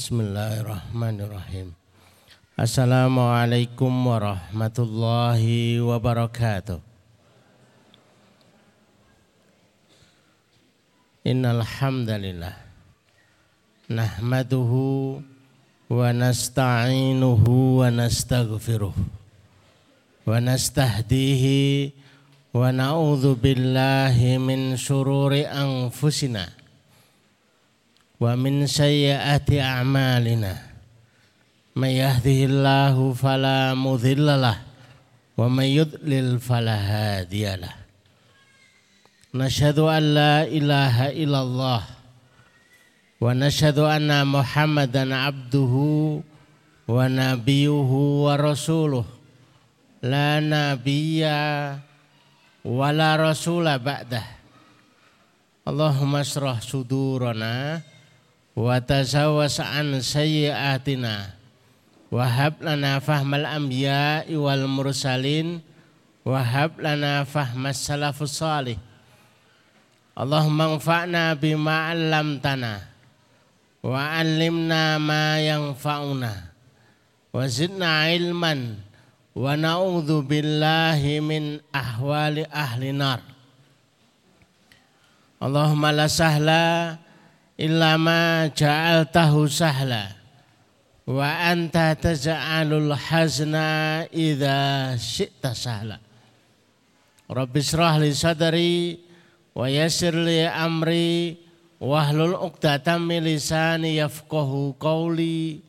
Bismillahirrahmanirrahim. Assalamualaikum warahmatullahi wabarakatuh. Innal hamdalillah nahmaduhu wa nasta'inuhu wa nastaghfiruh wa nastahdihi wa na'udzu billahi min syururi anfusina ومن سيئات أعمالنا من يهده الله فلا مضل له ومن يضلل فلا هادي له نشهد أن لا إله إلا الله ونشهد أن محمدا عبده ونبيه ورسوله لا نبي ولا رسول بعده اللهم اشرح صدورنا wa tazawas an sayyiatina wa hab lana fahmal anbiya'i wal mursalin. Wa hab lana fahmas salafus salih. Allahumma anfa'na bima 'allamtana. Wa 'allimna ma yanfa'una. Wa zidna ilman. Wa na'udzu billahi min ahwali ahli nar. Allahumma la sahla illa ma ja'altahu sahla. Wa anta taj'alul hazna idza syi'ta sahla. Rabbi syrah li sadri wa yassir li amri wahlul 'uqdatam min lisani yafqahu qawli.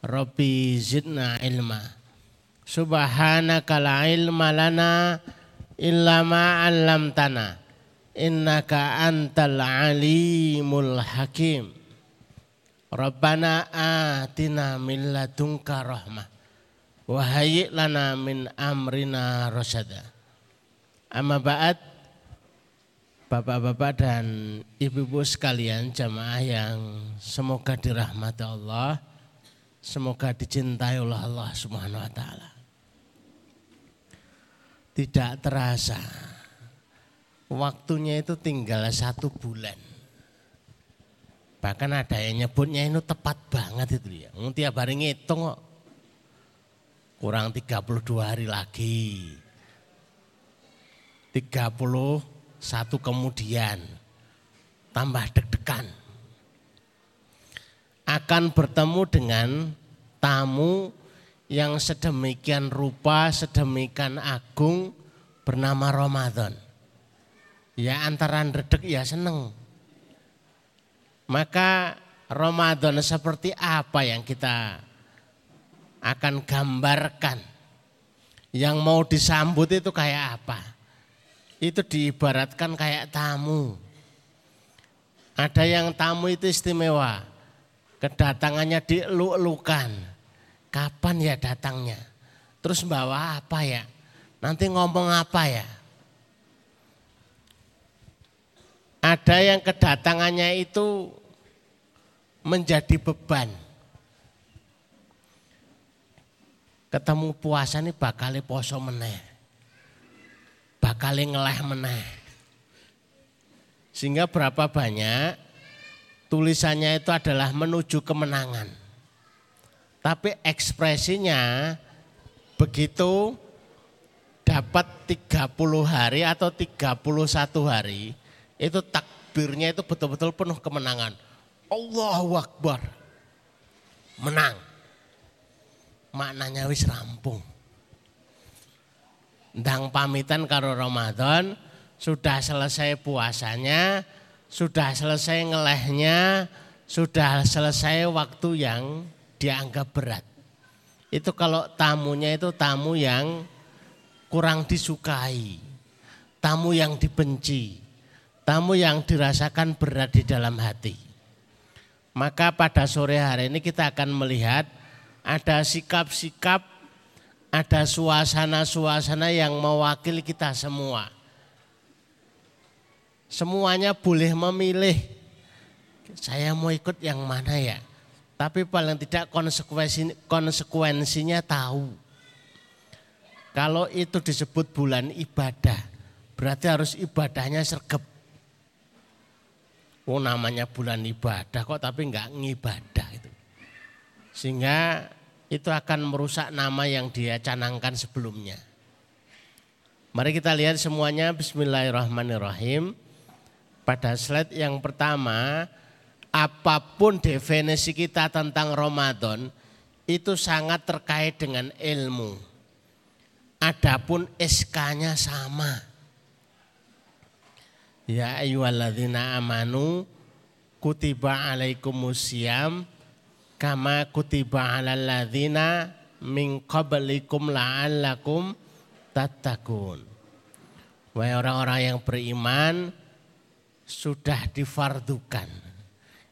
Rabbi zidna ilma. Subhanaka la ilma lana illa ma 'allamtana innaka antal alimul hakim. Rabbana atina min ladunka rahmah. Wa lana min amrina rasyada. Amma ba'd Bapak-bapak dan ibu-ibu sekalian jamaah yang semoga dirahmati Allah semoga dicintai oleh Allah Subhanahu wa taala. Tidak terasa waktunya itu tinggal satu bulan. Bahkan ada yang nyebutnya itu tepat banget itu ya. Tiap hari ngitung kok. Kurang 32 hari lagi. 31 kemudian. Tambah deg-degan. Akan bertemu dengan tamu yang sedemikian rupa, sedemikian agung bernama Ramadan. Ya antara redek ya seneng. Maka Ramadan seperti apa yang kita akan gambarkan. Yang mau disambut itu kayak apa? Itu diibaratkan kayak tamu. Ada yang tamu itu istimewa. Kedatangannya dieluk-elukan. Kapan ya datangnya? Terus bawa apa ya? Nanti ngomong apa ya? Ada yang kedatangannya itu menjadi beban. Ketemu puasa ini bakal poso meneh. Bakal ngeleh meneh. Sehingga berapa banyak tulisannya itu adalah menuju kemenangan. Tapi ekspresinya begitu dapat 30 hari atau 31 hari itu takbirnya itu betul-betul penuh kemenangan. Allahu Akbar. Menang. Maknanya wis rampung. Ndang pamitan karo Ramadan, sudah selesai puasanya, sudah selesai ngelehnya, sudah selesai waktu yang dianggap berat. Itu kalau tamunya itu tamu yang kurang disukai, tamu yang dibenci, tamu yang dirasakan berat di dalam hati. Maka pada sore hari ini kita akan melihat ada sikap-sikap, ada suasana-suasana yang mewakili kita semua. Semuanya boleh memilih, saya mau ikut yang mana ya. Tapi paling tidak konsekuensi, konsekuensinya tahu. Kalau itu disebut bulan ibadah, berarti harus ibadahnya sergap Oh namanya bulan ibadah kok tapi enggak ngibadah itu. Sehingga itu akan merusak nama yang dia canangkan sebelumnya. Mari kita lihat semuanya bismillahirrahmanirrahim. Pada slide yang pertama, apa pun definisi kita tentang Ramadan itu sangat terkait dengan ilmu. Adapun SK-nya sama. Ya ayyuhalladzina amanu kutiba alaikumusiyam kama kutiba alal ladzina min qablikum la'allakum tattaqun. Wahai orang-orang yang beriman sudah difardukan.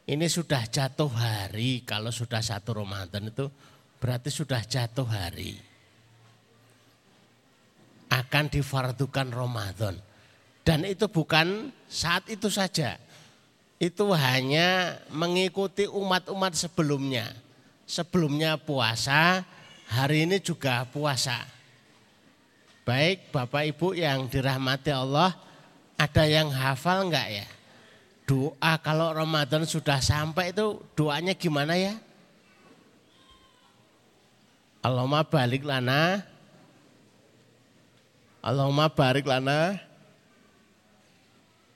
Ini sudah jatuh hari kalau sudah satu Ramadan itu berarti sudah jatuh hari. Akan difardukan Ramadan. Dan itu bukan saat itu saja itu hanya mengikuti umat-umat sebelumnya. Sebelumnya puasa, hari ini juga puasa. Baik Bapak Ibu yang dirahmati Allah, ada yang hafal enggak ya? Doa kalau Ramadan sudah sampai itu doanya gimana ya? Allahumma balik lana. Allahumma barik lana.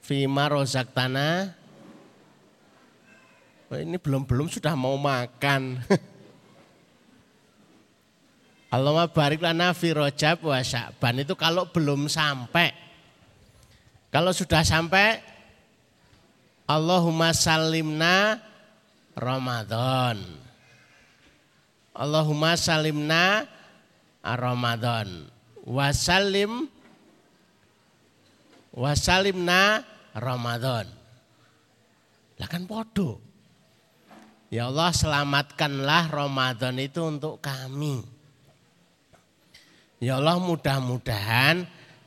Fima rozak tanah ini belum-belum sudah mau makan. Allahumma barik lana fi rojab wa sya'ban itu kalau belum sampai. Kalau sudah sampai Allahumma salimna Ramadan. Allahumma salimna Ramadan. Wasalim wasalimna Ramadan. Lah kan podo. Ya Allah selamatkanlah Ramadan itu untuk kami. Ya Allah mudah-mudahan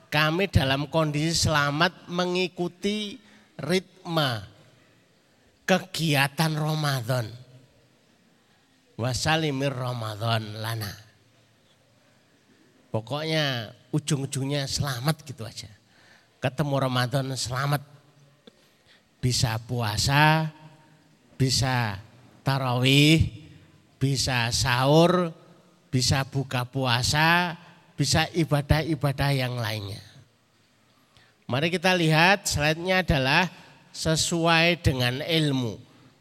kami dalam kondisi selamat mengikuti ritme kegiatan Ramadan. Wasalimir Ramadan lana. Pokoknya ujung-ujungnya selamat gitu aja. Ketemu Ramadan selamat. Bisa puasa, bisa tarawih, bisa sahur, bisa buka puasa, bisa ibadah-ibadah yang lainnya. Mari kita lihat slide-nya adalah sesuai dengan ilmu.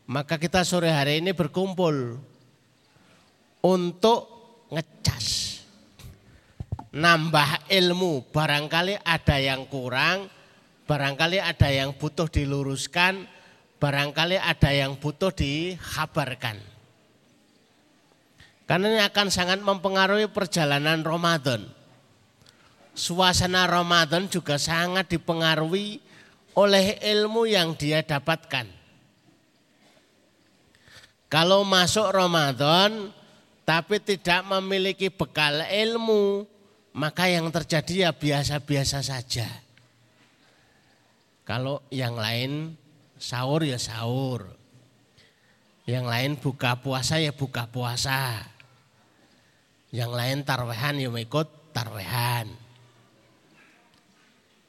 Maka kita sore hari ini berkumpul untuk ngecas. Nambah ilmu, barangkali ada yang kurang, barangkali ada yang butuh diluruskan, barangkali ada yang butuh dikhabarkan. Karena ini akan sangat mempengaruhi perjalanan Ramadan. Suasana Ramadan juga sangat dipengaruhi oleh ilmu yang dia dapatkan. Kalau masuk Ramadan tapi tidak memiliki bekal ilmu, maka yang terjadi ya biasa-biasa saja. Kalau yang lain sahur ya sahur. Yang lain buka puasa ya buka puasa. Yang lain tarwehan ya ikut tarwehan.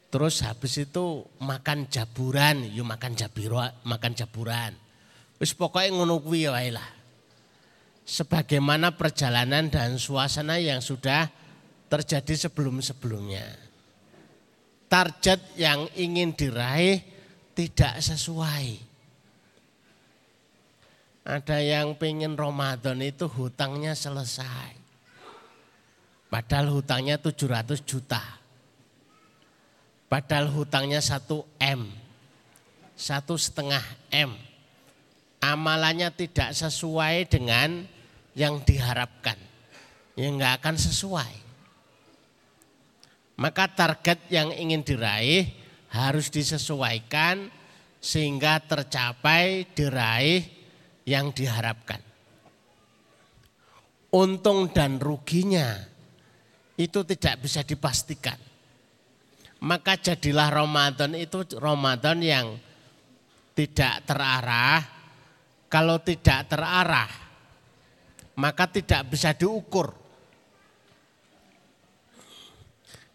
Terus habis itu makan jaburan, yuk ya makan jabiro, makan jaburan. Wis pokoknya ngono kuwi ya lah. Sebagaimana perjalanan dan suasana yang sudah terjadi sebelum-sebelumnya. Target yang ingin diraih tidak sesuai. Ada yang pengen Ramadan itu hutangnya selesai. Padahal hutangnya 700 juta. Padahal hutangnya 1 M. Satu setengah M. Amalannya tidak sesuai dengan yang diharapkan. Ya enggak akan sesuai. Maka target yang ingin diraih harus disesuaikan sehingga tercapai diraih yang diharapkan. Untung dan ruginya itu tidak bisa dipastikan. Maka jadilah Ramadan itu Ramadan yang tidak terarah. Kalau tidak terarah, maka tidak bisa diukur.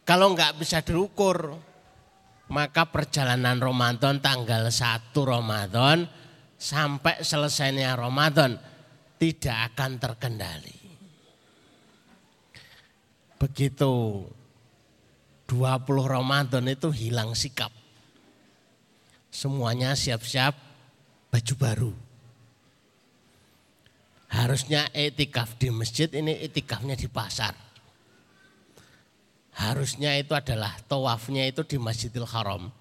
Kalau enggak bisa diukur, maka perjalanan Ramadan tanggal 1 Ramadan sampai selesainya Ramadan tidak akan terkendali. Begitu 20 Ramadan itu hilang sikap. Semuanya siap-siap baju baru. Harusnya etikaf di masjid, ini etikafnya di pasar. Harusnya itu adalah tawafnya itu di Masjidil Haram.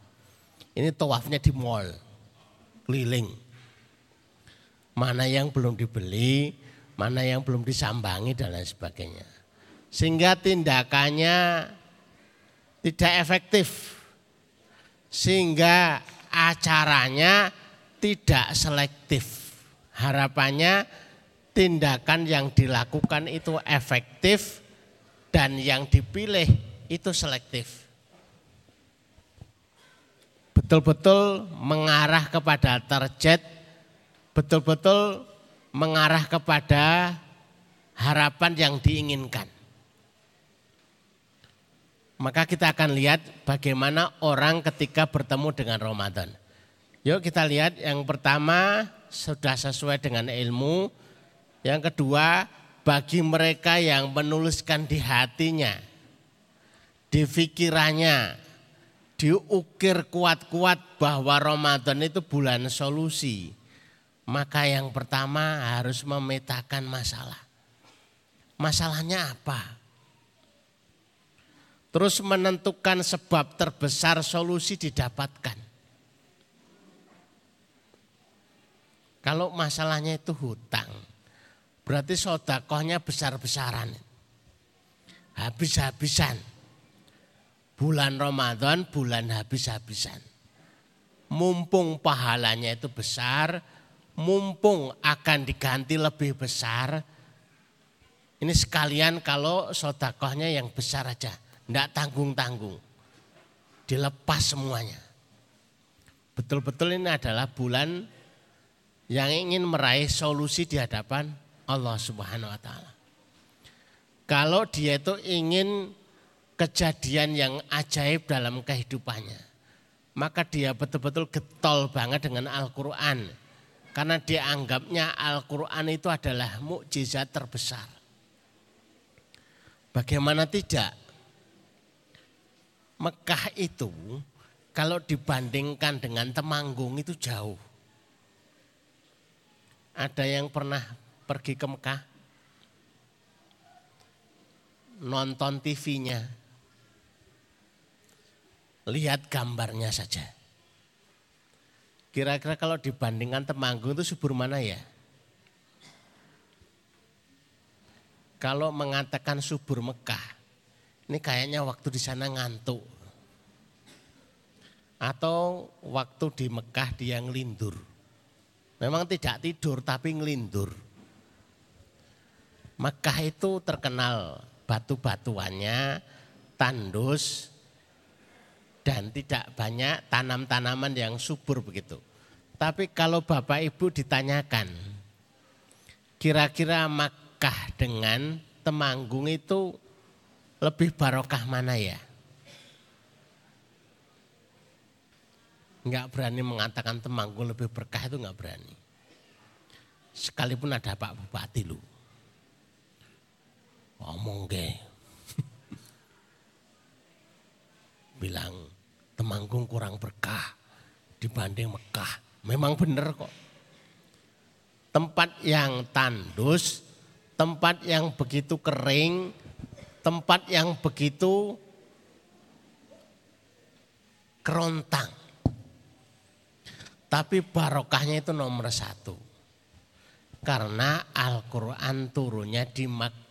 Ini tawafnya di mall, keliling. Mana yang belum dibeli, mana yang belum disambangi dan lain sebagainya. Sehingga tindakannya tidak efektif. Sehingga acaranya tidak selektif. Harapannya tindakan yang dilakukan itu efektif dan yang dipilih itu selektif. Betul-betul mengarah kepada target, betul-betul mengarah kepada harapan yang diinginkan. Maka kita akan lihat bagaimana orang ketika bertemu dengan Ramadan. Yuk kita lihat yang pertama sudah sesuai dengan ilmu, yang kedua bagi mereka yang menuliskan di hatinya, di pikirannya, diukir kuat-kuat bahwa Ramadan itu bulan solusi. Maka yang pertama harus memetakan masalah. Masalahnya apa? Terus menentukan sebab terbesar solusi didapatkan. Kalau masalahnya itu hutang, Berarti sodakohnya besar-besaran. Habis-habisan. Bulan Ramadan, bulan habis-habisan. Mumpung pahalanya itu besar, mumpung akan diganti lebih besar. Ini sekalian kalau sodakohnya yang besar aja. Tidak tanggung-tanggung. Dilepas semuanya. Betul-betul ini adalah bulan yang ingin meraih solusi di hadapan Allah Subhanahu wa taala. Kalau dia itu ingin kejadian yang ajaib dalam kehidupannya, maka dia betul-betul getol banget dengan Al-Qur'an. Karena dia anggapnya Al-Qur'an itu adalah mukjizat terbesar. Bagaimana tidak? Mekah itu kalau dibandingkan dengan Temanggung itu jauh. Ada yang pernah pergi ke Mekah, nonton TV-nya, lihat gambarnya saja. Kira-kira kalau dibandingkan Temanggung itu subur mana ya? Kalau mengatakan subur Mekah, ini kayaknya waktu di sana ngantuk. Atau waktu di Mekah dia ngelindur. Memang tidak tidur tapi ngelindur. Mekah itu terkenal batu-batuannya tandus dan tidak banyak tanam-tanaman yang subur begitu. Tapi kalau Bapak Ibu ditanyakan, kira-kira Makkah dengan Temanggung itu lebih barokah mana ya? Enggak berani mengatakan Temanggung lebih berkah itu enggak berani. Sekalipun ada Pak Bupati lu ngomong ke bilang Temanggung kurang berkah dibanding Mekah. Memang benar kok. Tempat yang tandus, tempat yang begitu kering, tempat yang begitu kerontang. Tapi barokahnya itu nomor satu. Karena Al-Quran turunnya di Makkah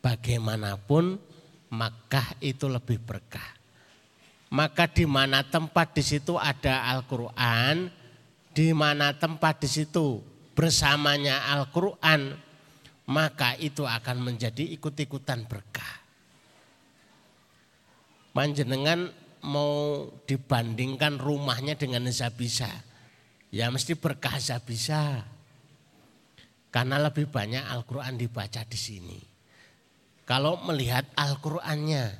bagaimanapun Makkah itu lebih berkah. Maka di mana tempat di situ ada Al-Qur'an, di mana tempat di situ bersamanya Al-Qur'an, maka itu akan menjadi ikut-ikutan berkah. Panjenengan mau dibandingkan rumahnya dengan Zabisa, ya mesti berkah Zabisa. Karena lebih banyak Al-Quran dibaca di sini kalau melihat Al-Qur'annya.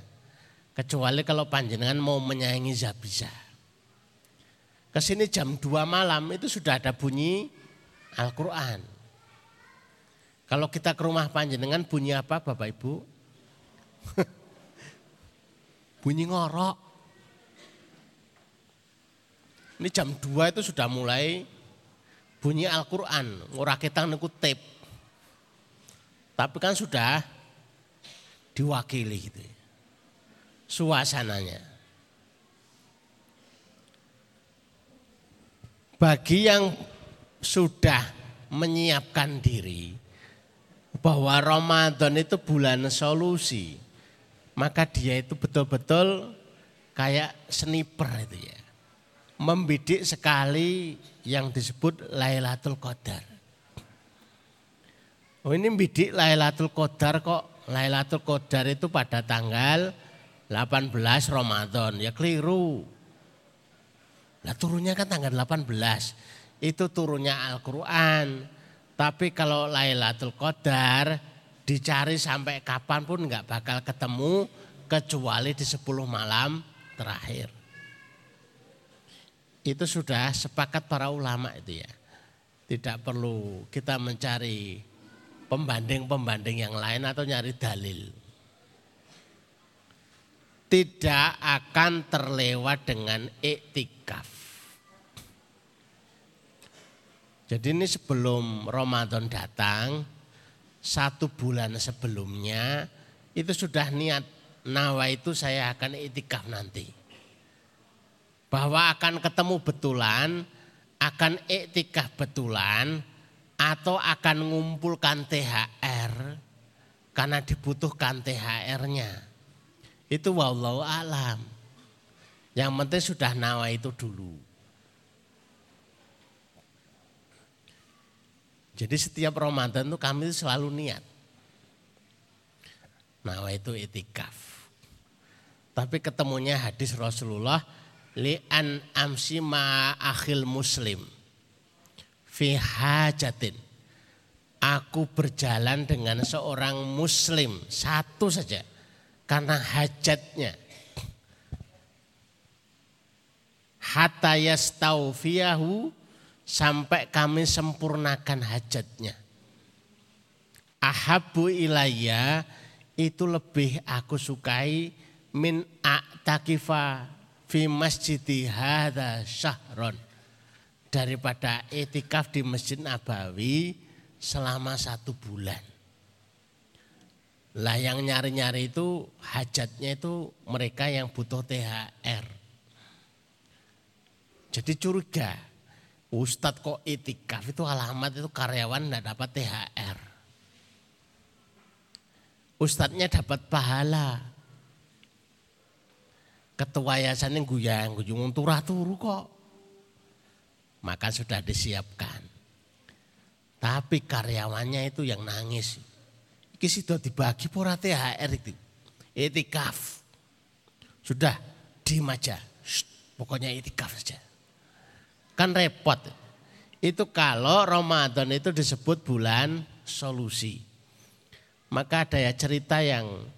Kecuali kalau panjenengan mau menyayangi Zabisa. Ke sini jam 2 malam itu sudah ada bunyi Al-Quran. Kalau kita ke rumah panjenengan bunyi apa Bapak Ibu? bunyi ngorok. Ini jam 2 itu sudah mulai bunyi Al-Quran. Ngurah kita niku tape. Tapi kan sudah diwakili gitu. Ya. Suasananya. Bagi yang sudah menyiapkan diri bahwa Ramadan itu bulan solusi, maka dia itu betul-betul kayak sniper itu ya. Membidik sekali yang disebut Lailatul Qadar. Oh ini bidik Lailatul Qadar kok Lailatul Qadar itu pada tanggal 18 Ramadan. Ya keliru. Nah turunnya kan tanggal 18. Itu turunnya Al-Quran. Tapi kalau Lailatul Qadar dicari sampai kapan pun nggak bakal ketemu kecuali di 10 malam terakhir. Itu sudah sepakat para ulama itu ya. Tidak perlu kita mencari pembanding-pembanding yang lain atau nyari dalil. Tidak akan terlewat dengan iktikaf. Jadi ini sebelum Ramadan datang, satu bulan sebelumnya itu sudah niat nawa itu saya akan iktikaf nanti. Bahwa akan ketemu betulan, akan iktikaf betulan, atau akan mengumpulkan THR karena dibutuhkan THR-nya. Itu wallahu alam. Yang penting sudah nawa itu dulu. Jadi setiap Ramadan itu kami selalu niat. Nawa itu itikaf. Tapi ketemunya hadis Rasulullah li'an amsi ma akhil muslim fi hajatin. Aku berjalan dengan seorang muslim satu saja karena hajatnya. Hatta yastaufiyahu sampai kami sempurnakan hajatnya. Ahabu ilayya itu lebih aku sukai min a'takifa fi masjidi hadha syahron. Daripada etikaf di Masjid Nabawi selama satu bulan. Lah yang nyari-nyari itu hajatnya itu mereka yang butuh THR. Jadi curiga, Ustadz kok itikaf itu alamat itu karyawan tidak dapat THR. Ustadznya dapat pahala. Ketua yayasan yang guyang, guyung turah turu kok. Maka sudah disiapkan. Tapi karyawannya itu yang nangis. Iki sudah dibagi pora THR itu. Etikaf. Sudah di aja. pokoknya etikaf saja. Kan repot. Itu kalau Ramadan itu disebut bulan solusi. Maka ada ya cerita yang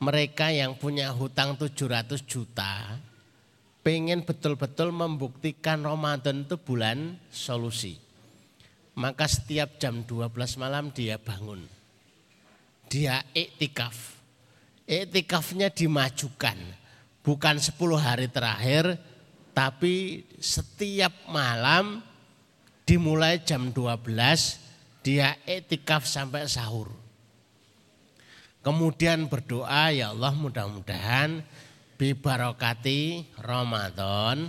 mereka yang punya hutang 700 juta pengen betul-betul membuktikan Ramadan itu bulan solusi. Maka setiap jam 12 malam dia bangun dia iktikaf. Iktikafnya dimajukan. Bukan 10 hari terakhir, tapi setiap malam dimulai jam 12 dia iktikaf sampai sahur. Kemudian berdoa ya Allah mudah-mudahan bibarokati Ramadan,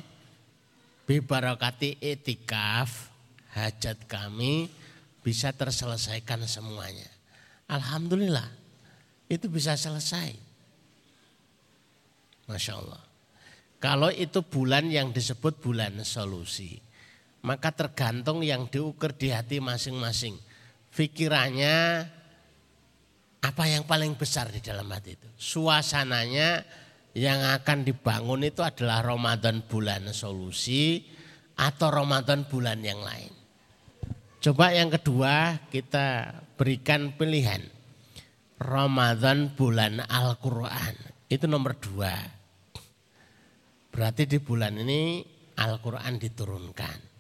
bibarokati itikaf, hajat kami bisa terselesaikan semuanya. Alhamdulillah itu bisa selesai. Masya Allah. Kalau itu bulan yang disebut bulan solusi. Maka tergantung yang diukur di hati masing-masing. Pikirannya apa yang paling besar di dalam hati itu. Suasananya yang akan dibangun itu adalah Ramadan bulan solusi atau Ramadan bulan yang lain. Coba yang kedua kita berikan pilihan. Ramadan bulan Al-Quran. Itu nomor dua. Berarti di bulan ini Al-Quran diturunkan.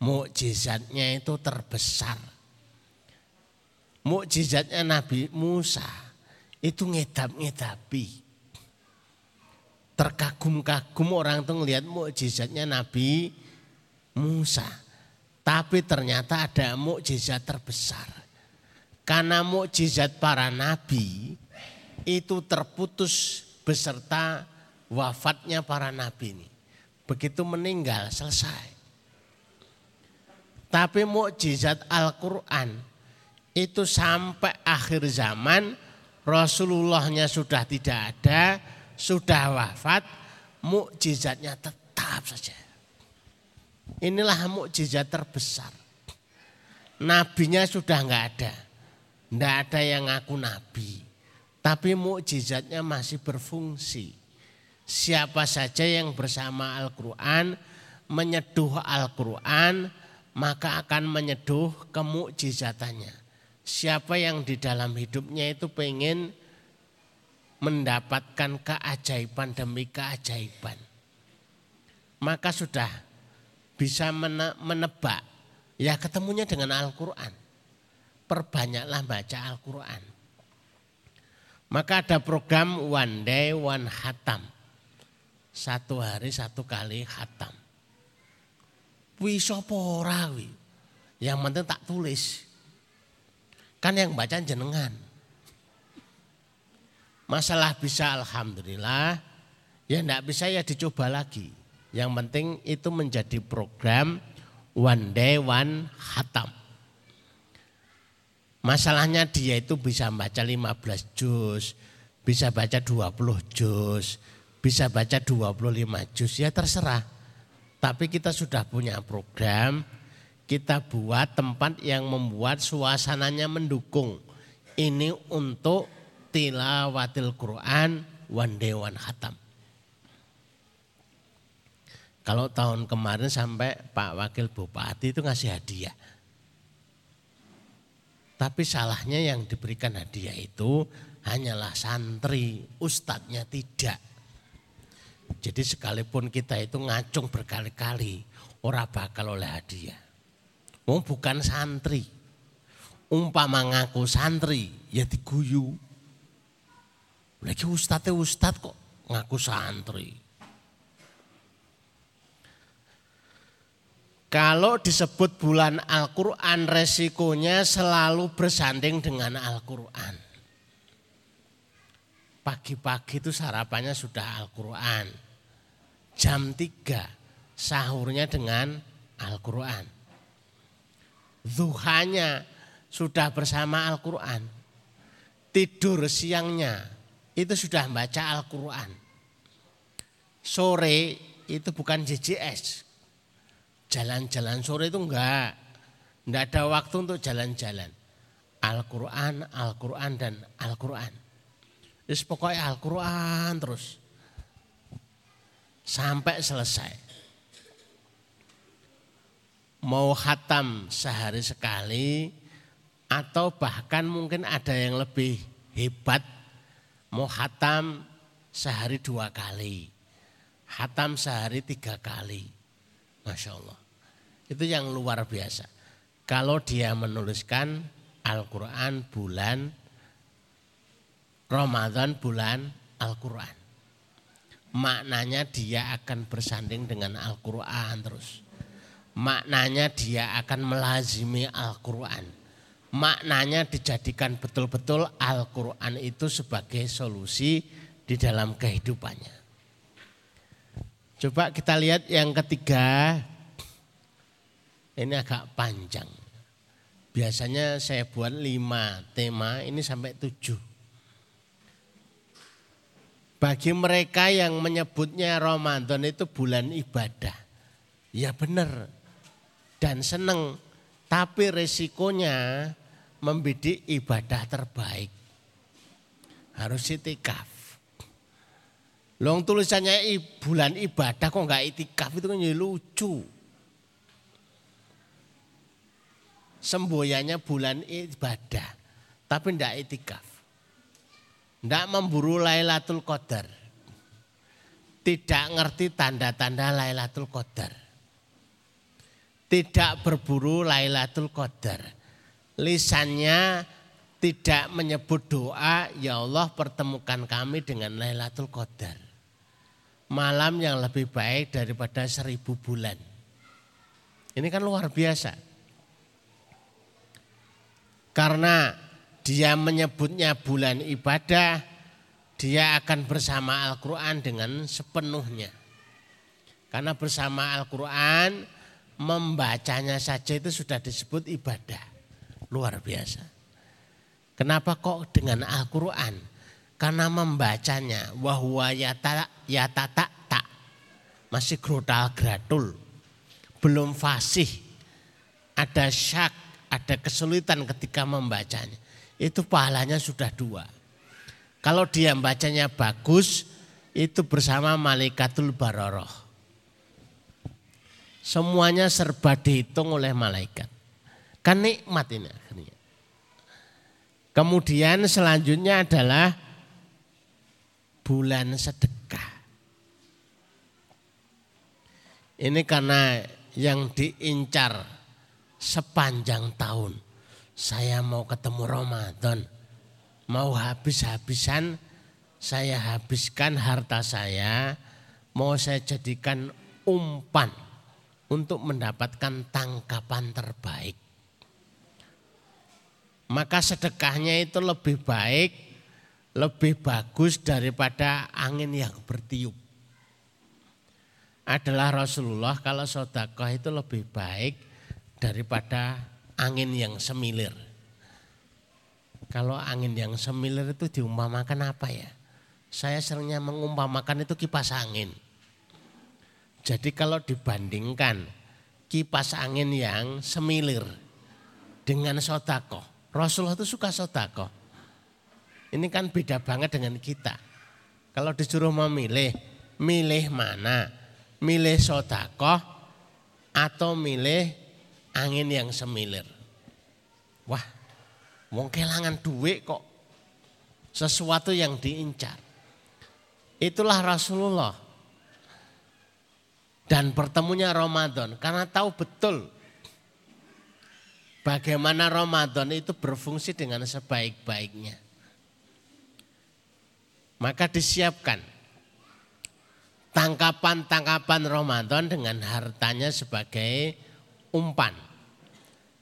mukjizatnya itu terbesar. Mukjizatnya Nabi Musa itu ngedap-ngedapi. Terkagum-kagum orang tuh ngelihat mukjizatnya Nabi Musa. Tapi ternyata ada mukjizat terbesar. Karena mukjizat para nabi itu terputus beserta wafatnya para nabi ini. Begitu meninggal selesai. Tapi mukjizat Al-Quran itu sampai akhir zaman Rasulullahnya sudah tidak ada, sudah wafat, mukjizatnya tetap saja. Inilah mukjizat terbesar. Nabinya sudah nggak ada, nggak ada yang ngaku nabi, tapi mukjizatnya masih berfungsi. Siapa saja yang bersama Al-Quran, menyeduh Al-Quran, maka akan menyeduh kemukjizatannya. Siapa yang di dalam hidupnya itu pengen mendapatkan keajaiban demi keajaiban. Maka sudah bisa menebak, ya ketemunya dengan Al-Quran. Perbanyaklah baca Al-Quran. Maka ada program One Day One Hatam. Satu hari satu kali hatam. Wis apa ora Yang penting tak tulis. Kan yang baca jenengan. Masalah bisa alhamdulillah, ya enggak bisa ya dicoba lagi. Yang penting itu menjadi program one day one hatam. Masalahnya dia itu bisa baca 15 juz, bisa baca 20 juz, bisa baca 25 juz, ya terserah. Tapi kita sudah punya program, kita buat tempat yang membuat suasananya mendukung. Ini untuk tilawatil Quran one day one khatam. Kalau tahun kemarin sampai Pak Wakil Bupati itu ngasih hadiah. Tapi salahnya yang diberikan hadiah itu hanyalah santri, ustadznya tidak. Jadi sekalipun kita itu ngacung berkali-kali, ora bakal oleh hadiah. Wong bukan santri. Umpama ngaku santri, ya diguyu. Lagi ustadz ustadz kok ngaku santri. Kalau disebut bulan Al-Quran resikonya selalu bersanding dengan Al-Quran. Pagi-pagi itu sarapannya sudah Al-Quran jam 3 sahurnya dengan Al-Quran. Zuhanya sudah bersama Al-Quran. Tidur siangnya itu sudah baca Al-Quran. Sore itu bukan JJS. Jalan-jalan sore itu enggak. Enggak ada waktu untuk jalan-jalan. Al-Quran, Al-Quran dan Al-Quran. Terus pokoknya Al-Quran terus sampai selesai. Mau hatam sehari sekali atau bahkan mungkin ada yang lebih hebat mau hatam sehari dua kali. Hatam sehari tiga kali. Masya Allah. Itu yang luar biasa. Kalau dia menuliskan Al-Quran bulan Ramadan bulan Al-Quran maknanya dia akan bersanding dengan Al-Quran terus. Maknanya dia akan melazimi Al-Quran. Maknanya dijadikan betul-betul Al-Quran itu sebagai solusi di dalam kehidupannya. Coba kita lihat yang ketiga. Ini agak panjang. Biasanya saya buat lima tema, ini sampai tujuh. Bagi mereka yang menyebutnya Ramadan itu bulan ibadah. Ya benar. Dan seneng. Tapi resikonya membidik ibadah terbaik. Harus itikaf. Long tulisannya bulan ibadah kok nggak itikaf itu kan lucu. Semboyannya bulan ibadah, tapi ndak itikaf. Tidak memburu Lailatul Qadar. Tidak ngerti tanda-tanda Lailatul Qadar. tidak berburu Lailatul Qadar. Lisannya tidak menyebut doa, ya Allah pertemukan kami dengan Lailatul Qadar. Malam yang lebih baik daripada seribu bulan. Ini kan luar biasa. Karena dia menyebutnya bulan ibadah, dia akan bersama Al-Quran dengan sepenuhnya. Karena bersama Al-Quran membacanya saja itu sudah disebut ibadah. Luar biasa. Kenapa kok dengan Al-Quran? Karena membacanya wahwa yata yata tak tak masih grotal gradul belum fasih ada syak ada kesulitan ketika membacanya itu pahalanya sudah dua kalau dia bacanya bagus itu bersama malaikatul baroroh Semuanya serba dihitung oleh malaikat. Kan nikmat ini akhirnya. Kemudian selanjutnya adalah bulan sedekah. Ini karena yang diincar sepanjang tahun. Saya mau ketemu Ramadan. Mau habis-habisan saya habiskan harta saya. Mau saya jadikan umpan untuk mendapatkan tangkapan terbaik. Maka sedekahnya itu lebih baik, lebih bagus daripada angin yang bertiup. Adalah Rasulullah kalau sodakoh itu lebih baik daripada angin yang semilir. Kalau angin yang semilir itu diumpamakan apa ya? Saya seringnya mengumpamakan itu kipas angin. Jadi kalau dibandingkan kipas angin yang semilir dengan sotako. Rasulullah itu suka sotako. Ini kan beda banget dengan kita. Kalau disuruh memilih, milih mana? Milih sotako atau milih angin yang semilir? Wah, wong kelangan duit kok. Sesuatu yang diincar. Itulah Rasulullah dan bertemunya Ramadan karena tahu betul bagaimana Ramadan itu berfungsi dengan sebaik-baiknya. Maka disiapkan tangkapan-tangkapan Ramadan dengan hartanya sebagai umpan.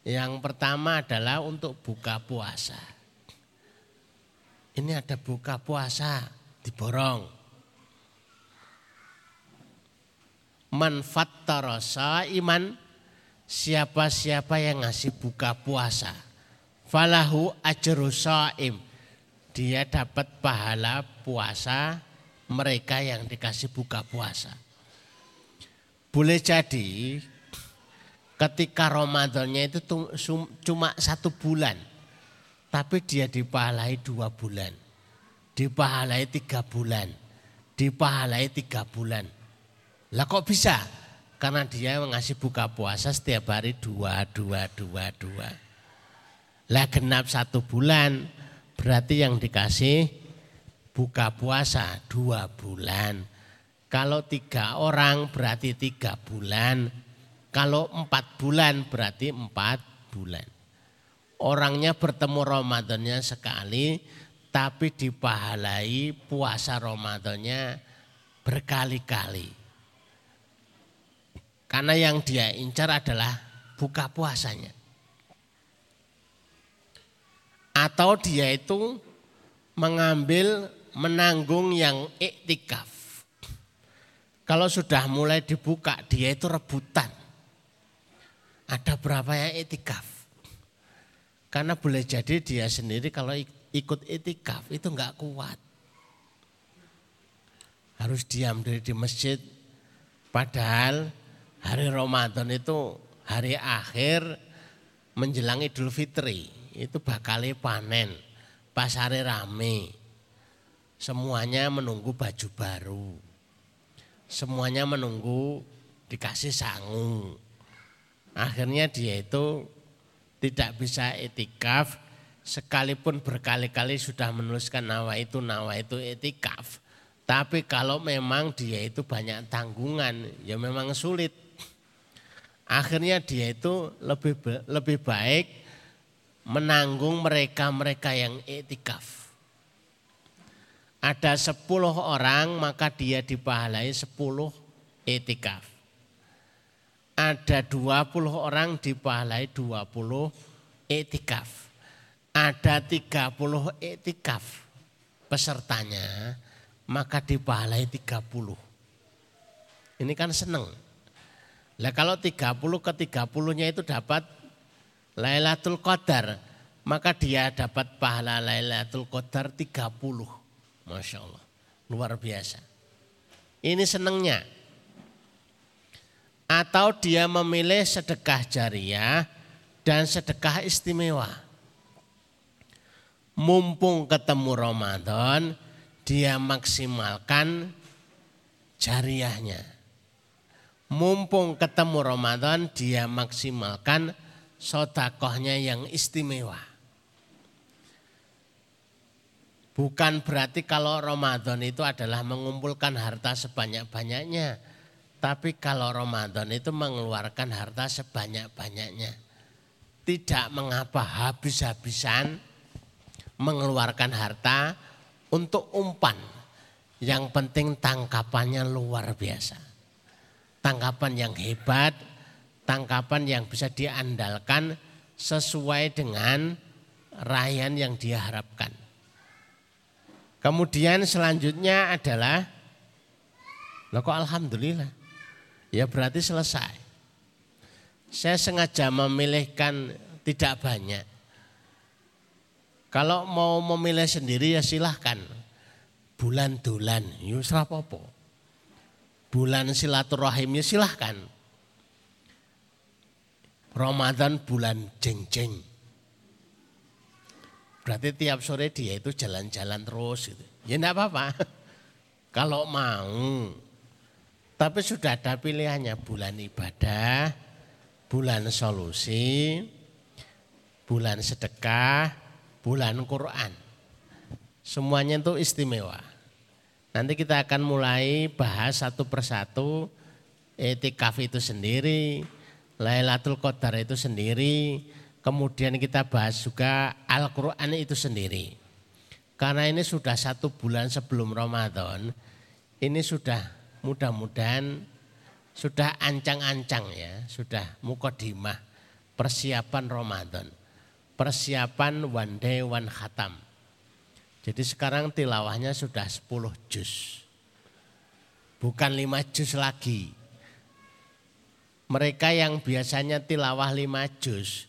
Yang pertama adalah untuk buka puasa. Ini ada buka puasa diborong manfaat tarasa iman siapa-siapa yang ngasih buka puasa falahu ajru saim dia dapat pahala puasa mereka yang dikasih buka puasa. Boleh jadi ketika Ramadannya itu cuma satu bulan tapi dia dipahalai dua bulan dipahalai tiga bulan dipahalai tiga bulan. Lah kok bisa? Karena dia mengasih buka puasa setiap hari dua, dua, dua, dua. Lah genap satu bulan berarti yang dikasih buka puasa dua bulan. Kalau tiga orang berarti tiga bulan. Kalau empat bulan berarti empat bulan. Orangnya bertemu Ramadannya sekali tapi dipahalai puasa Ramadannya berkali-kali. Karena yang dia incar adalah buka puasanya. Atau dia itu mengambil menanggung yang iktikaf. Kalau sudah mulai dibuka dia itu rebutan. Ada berapa yang iktikaf? Karena boleh jadi dia sendiri kalau ikut itikaf itu enggak kuat. Harus diam diri di masjid. Padahal hari Ramadan itu hari akhir menjelang Idul Fitri. Itu bakal panen pasare rame. Semuanya menunggu baju baru. Semuanya menunggu dikasih sangu. Akhirnya dia itu tidak bisa etikaf sekalipun berkali-kali sudah menuliskan nawa itu nawa itu etikaf tapi kalau memang dia itu banyak tanggungan ya memang sulit Akhirnya dia itu lebih lebih baik menanggung mereka-mereka yang etikaf. Ada 10 orang maka dia dipahalai 10 etikaf. Ada 20 orang dipahalai 20 etikaf. Ada 30 etikaf pesertanya maka dipahalai 30. Ini kan seneng. Lah kalau 30 ke 30-nya itu dapat Lailatul Qadar, maka dia dapat pahala Lailatul Qadar 30. Masya Allah, luar biasa. Ini senengnya. Atau dia memilih sedekah jariah dan sedekah istimewa. Mumpung ketemu Ramadan, dia maksimalkan jariahnya mumpung ketemu Ramadan dia maksimalkan sodakohnya yang istimewa. Bukan berarti kalau Ramadan itu adalah mengumpulkan harta sebanyak-banyaknya. Tapi kalau Ramadan itu mengeluarkan harta sebanyak-banyaknya. Tidak mengapa habis-habisan mengeluarkan harta untuk umpan. Yang penting tangkapannya luar biasa tangkapan yang hebat, tangkapan yang bisa diandalkan sesuai dengan rayan yang dia harapkan. Kemudian selanjutnya adalah Loh kok alhamdulillah. Ya berarti selesai. Saya sengaja memilihkan tidak banyak. Kalau mau memilih sendiri ya silahkan. Bulan dolan, yus ya rapopo bulan silaturahimnya silahkan. Ramadan bulan jeng-jeng. Berarti tiap sore dia itu jalan-jalan terus gitu. Ya enggak apa-apa. Kalau mau. Tapi sudah ada pilihannya bulan ibadah, bulan solusi, bulan sedekah, bulan Quran. Semuanya itu istimewa. Nanti kita akan mulai bahas satu persatu etikaf itu sendiri, Lailatul Qadar itu sendiri, kemudian kita bahas juga Al-Quran itu sendiri. Karena ini sudah satu bulan sebelum Ramadan, ini sudah mudah-mudahan sudah ancang-ancang ya, sudah mukodimah persiapan Ramadan. Persiapan one day one khatam. Jadi sekarang tilawahnya sudah 10 juz. Bukan 5 juz lagi. Mereka yang biasanya tilawah 5 juz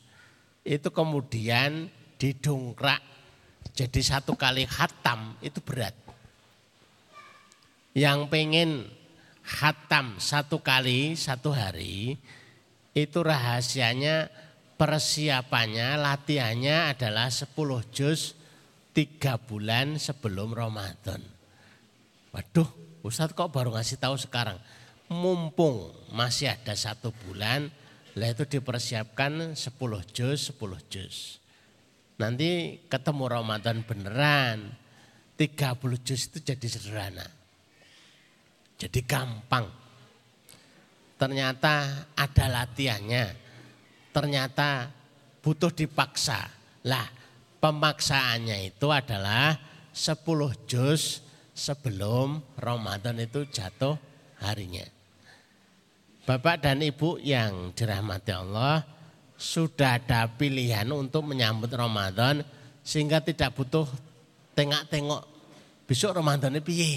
itu kemudian didongkrak jadi satu kali hatam itu berat. Yang pengen hatam satu kali satu hari itu rahasianya persiapannya latihannya adalah 10 juz tiga bulan sebelum Ramadan. Waduh, Ustadz kok baru ngasih tahu sekarang? Mumpung masih ada satu bulan, lah itu dipersiapkan 10 juz, 10 juz. Nanti ketemu Ramadan beneran, 30 juz itu jadi sederhana. Jadi gampang. Ternyata ada latihannya. Ternyata butuh dipaksa. Lah pemaksaannya itu adalah 10 juz sebelum Ramadan itu jatuh harinya. Bapak dan Ibu yang dirahmati Allah sudah ada pilihan untuk menyambut Ramadan sehingga tidak butuh tengok-tengok besok Ramadan ini piye.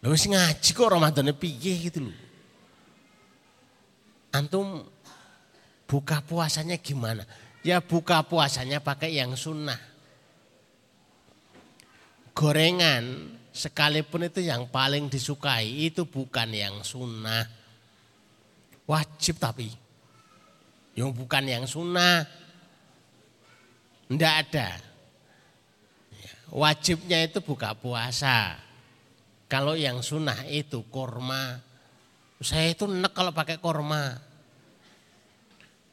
Lalu ngaji kok Ramadan ini piye gitu loh. Antum buka puasanya gimana? Ya buka puasanya pakai yang sunnah. Gorengan sekalipun itu yang paling disukai itu bukan yang sunnah. Wajib tapi. Yang bukan yang sunnah. Tidak ada. Wajibnya itu buka puasa. Kalau yang sunnah itu korma. Saya itu enak kalau pakai korma.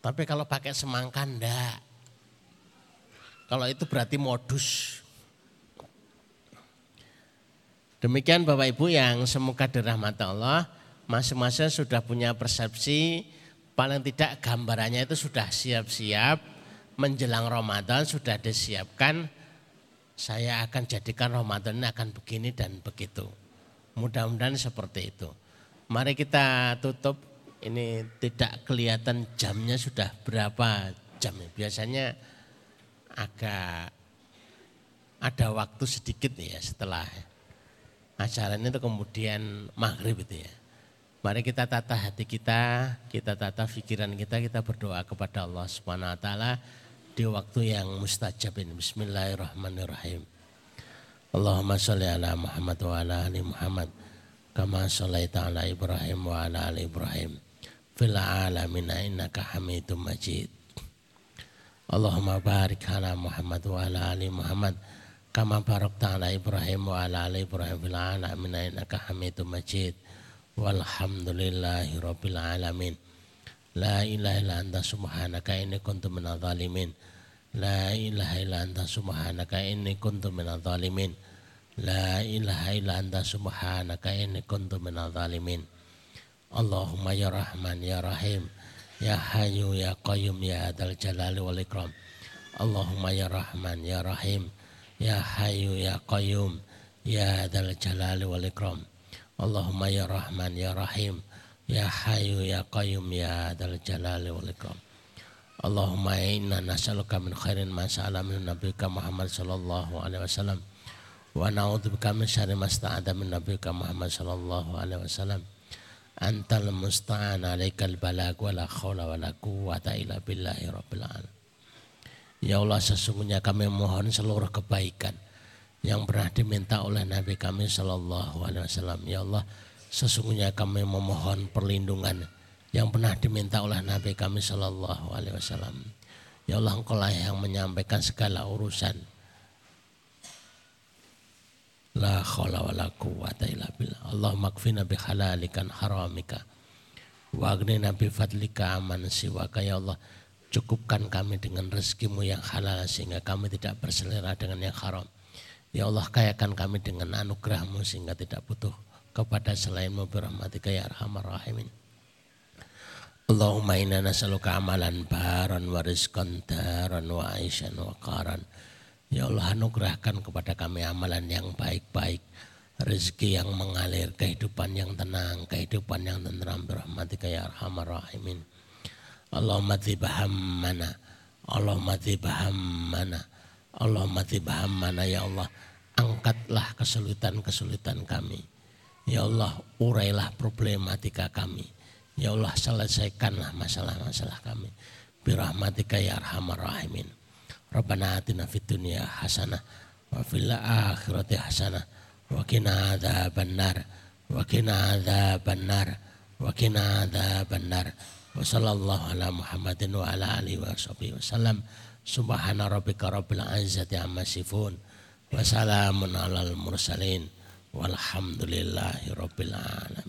Tapi kalau pakai semangka enggak. Kalau itu berarti modus. Demikian Bapak Ibu yang semoga dirahmati Allah, masing-masing sudah punya persepsi paling tidak gambarannya itu sudah siap-siap menjelang Ramadan sudah disiapkan saya akan jadikan Ramadan ini akan begini dan begitu. Mudah-mudahan seperti itu. Mari kita tutup ini tidak kelihatan jamnya sudah berapa jam. Biasanya agak ada waktu sedikit ya setelah acara ini itu kemudian maghrib itu ya. Mari kita tata hati kita, kita tata pikiran kita, kita berdoa kepada Allah Subhanahu wa taala di waktu yang mustajab ini. Bismillahirrahmanirrahim. Allahumma sholli ala Muhammad wa ala ali Muhammad kama shallaita ala Ibrahim wa ala ali Ibrahim fil alamin innaka Hamidum Majid. Allahumma barik ala Muhammad wa ala ali Muhammad. Kama barakta ala Ibrahim wa ala ali Ibrahim fil alamin innaka Hamidum Majid. Walhamdulillahi rabbil alamin. La ilaha illa anta subhanaka inni kuntu minadh zalimin. La ilaha illa anta subhanaka inni kuntu minadh zalimin. La ilaha illa anta subhanaka inni kuntu minadh zalimin Allahumma ya rahman ya rahim ya hayyu ya qayyum ya adal jalali wal ikram Allahumma ya rahman ya rahim ya hayyu ya qayyum ya adal jalali wal ikram Allahumma ya Rahman ya Rahim ya Hayyu ya Qayyum ya Dal Jalali wal Ikram. Allahumma inna nas'aluka min khairin ma sa'ala min nabiyyika Muhammad sallallahu alaihi wasallam wa na'udzubika min syarri ma sta'ada min nabiyyika Muhammad sallallahu alaihi wasallam. Antal musta'an alaikal balag wa la khawla wa la quwwata illa billahi rabbil alamin. Ya Allah sesungguhnya kami mohon seluruh kebaikan yang pernah diminta oleh Nabi kami Shallallahu Alaihi Wasallam. Ya Allah, sesungguhnya kami memohon perlindungan yang pernah diminta oleh Nabi kami Shallallahu Alaihi Wasallam. Ya Allah, Engkau lah yang menyampaikan segala urusan. La khawla wa la quwwata illa billah. Allahumma kfina bi halalikan haramika. Wa aghnina bi fadlika aman siwaka ya Allah. Cukupkan kami dengan rezekimu yang halal sehingga kami tidak berselera dengan yang haram. Ya Allah kayakan kami dengan anugerahmu sehingga tidak butuh kepada selainmu birahmatika ya arhamar rahimin. Allahumma inna nas'aluka amalan baran wa rizqan daran wa aishan wa qaran. Ya Allah anugerahkan kepada kami amalan yang baik-baik, rezeki yang mengalir, kehidupan yang tenang, kehidupan yang tenteram birahmatika ya arhamar rahimin. Allahumma tibaham mana, Allahumma tibaham mana, Allahumma tibaham mana ya Allah angkatlah kesulitan-kesulitan kami. Ya Allah, urailah problematika kami. Ya Allah, selesaikanlah masalah-masalah kami. Birahmatika ya arhamar rahimin. Rabbana atina fid dunya hasanah wa fil akhirati hasanah wa qina adzaban nar wa qina adzaban nar wa qina adzaban nar. Wa sallallahu ala Muhammadin wa ala alihi wa sahbihi wasallam. Subhana rabbika rabbil izzati amma sifun. Wassalamun alal mursalin walhamdulillahi rabbil alamin.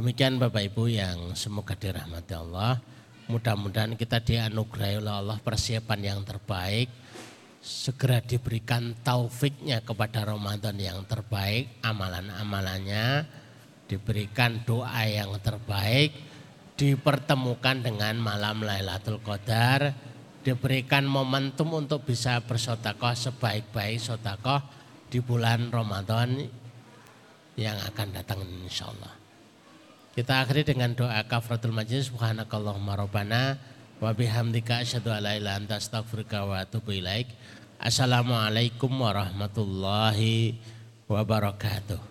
Demikian Bapak Ibu yang semoga dirahmati Allah. Mudah-mudahan kita dianugerahi oleh Allah persiapan yang terbaik. Segera diberikan taufiknya kepada Ramadan yang terbaik. Amalan-amalannya diberikan doa yang terbaik dipertemukan dengan malam Lailatul Qadar, diberikan momentum untuk bisa bersotakoh sebaik-baik sotakoh di bulan Ramadan yang akan datang insya Allah. Kita akhiri dengan doa kafratul majlis subhanakallahumma rabbana wa bihamdika asyhadu an la ilaha anta astaghfiruka wa atubu ilaik. Assalamualaikum warahmatullahi wabarakatuh.